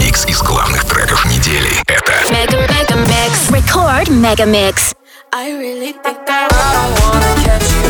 Микс из главных треков недели. Это Mega Mega Mix. Record Mega Mix. I really think I wanna catch you.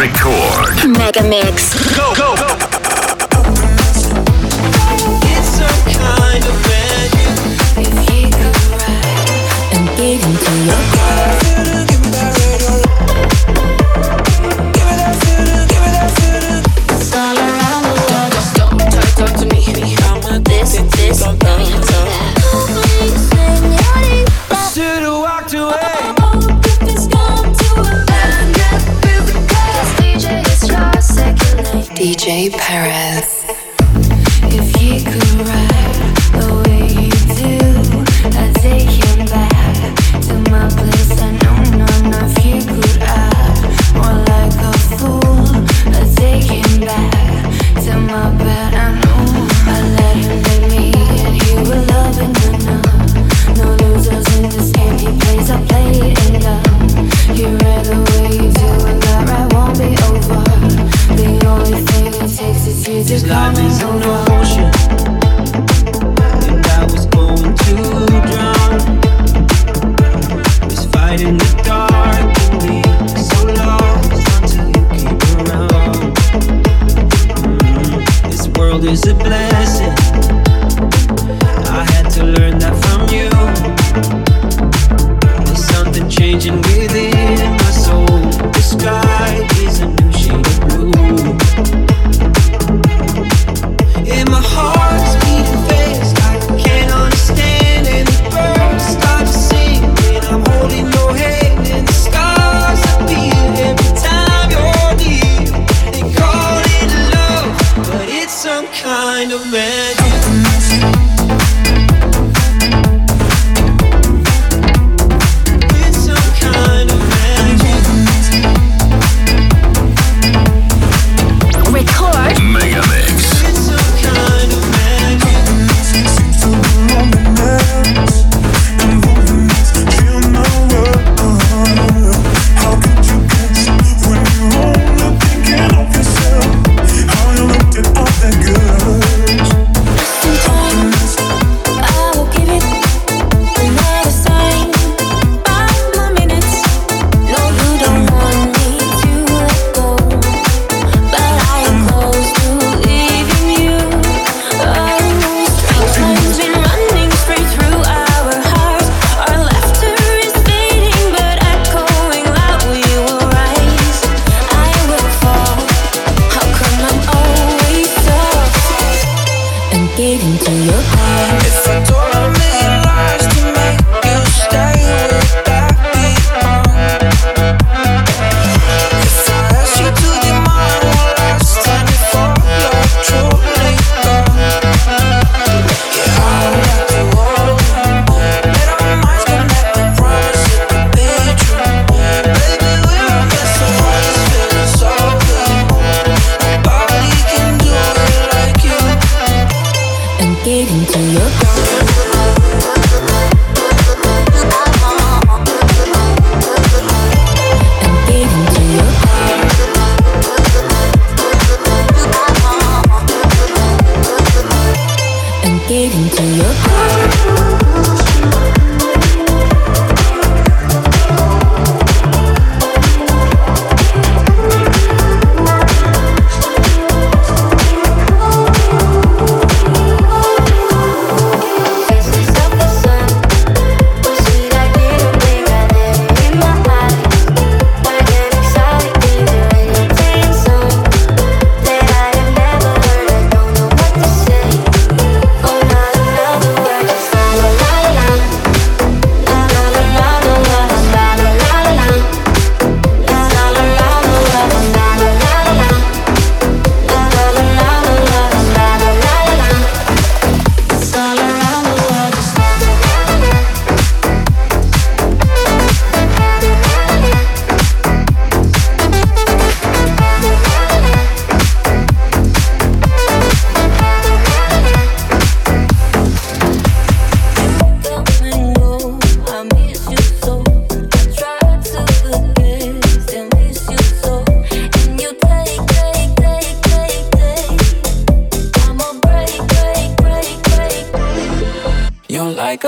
Record. Mega Mix. Go, go, go. It's a kind of. If you ride and get into your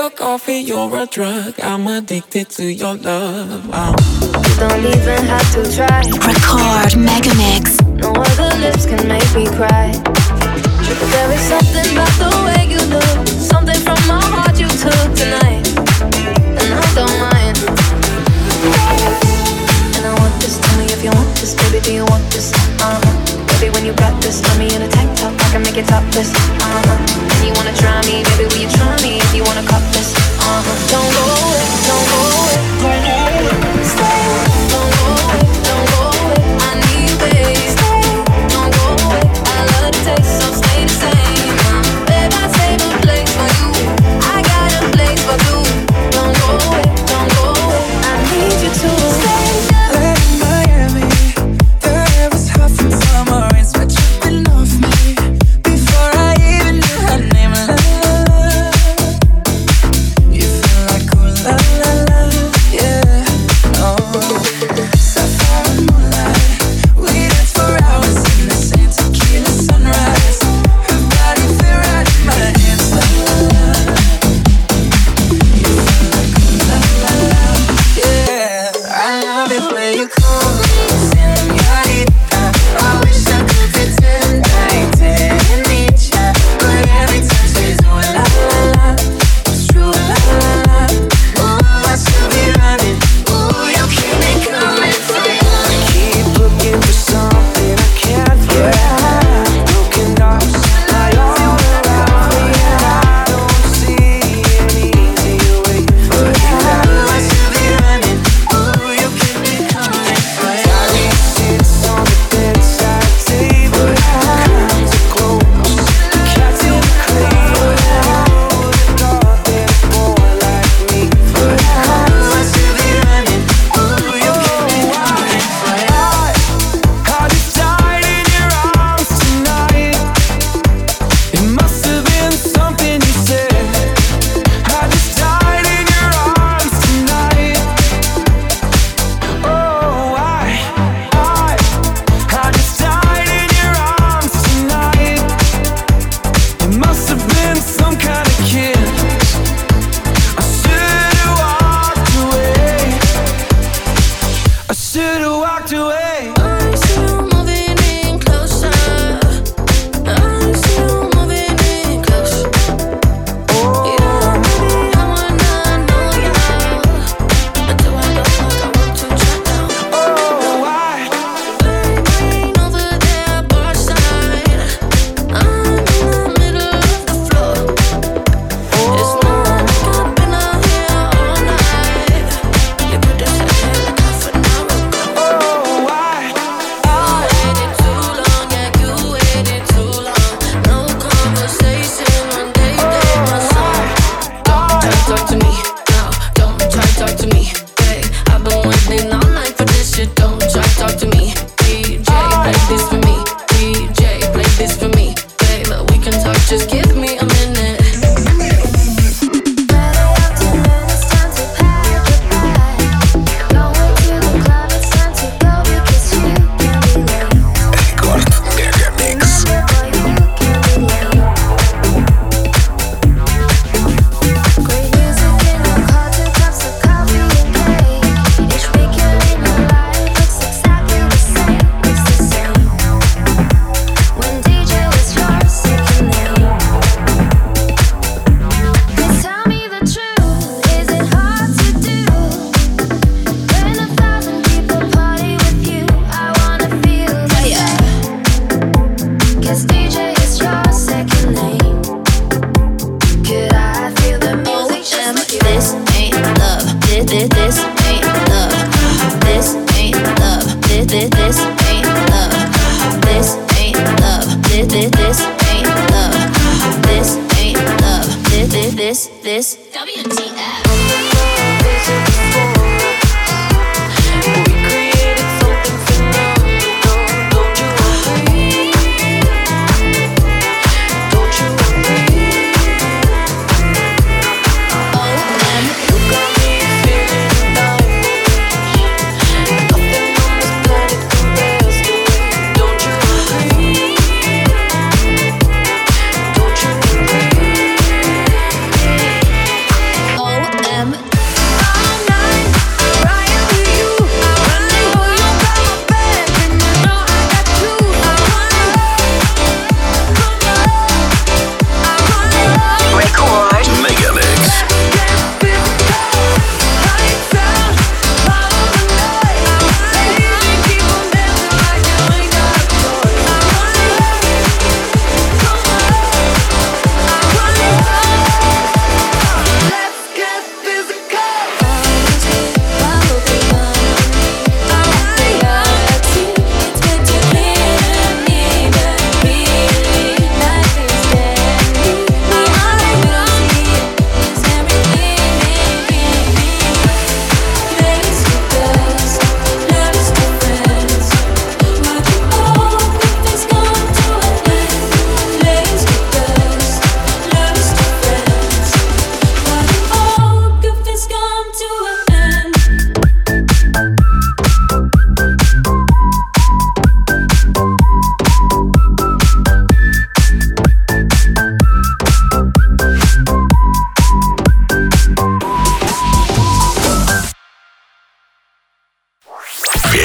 your coffee, you're a drug. I'm addicted to your love. Um, I'm Don't even have to try. Record Mega Mix. No other lips can make me cry. There is something about the way you look. Something from my heart you took tonight. And I don't mind. And I want this. Tell me if you want this. Baby, do you want this? Uh-huh when you got this on me in a tank top, I can make it topless. Uh-huh. And you wanna try me, baby? Will you try me if you wanna cop? don't go don't go.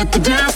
Hit the dance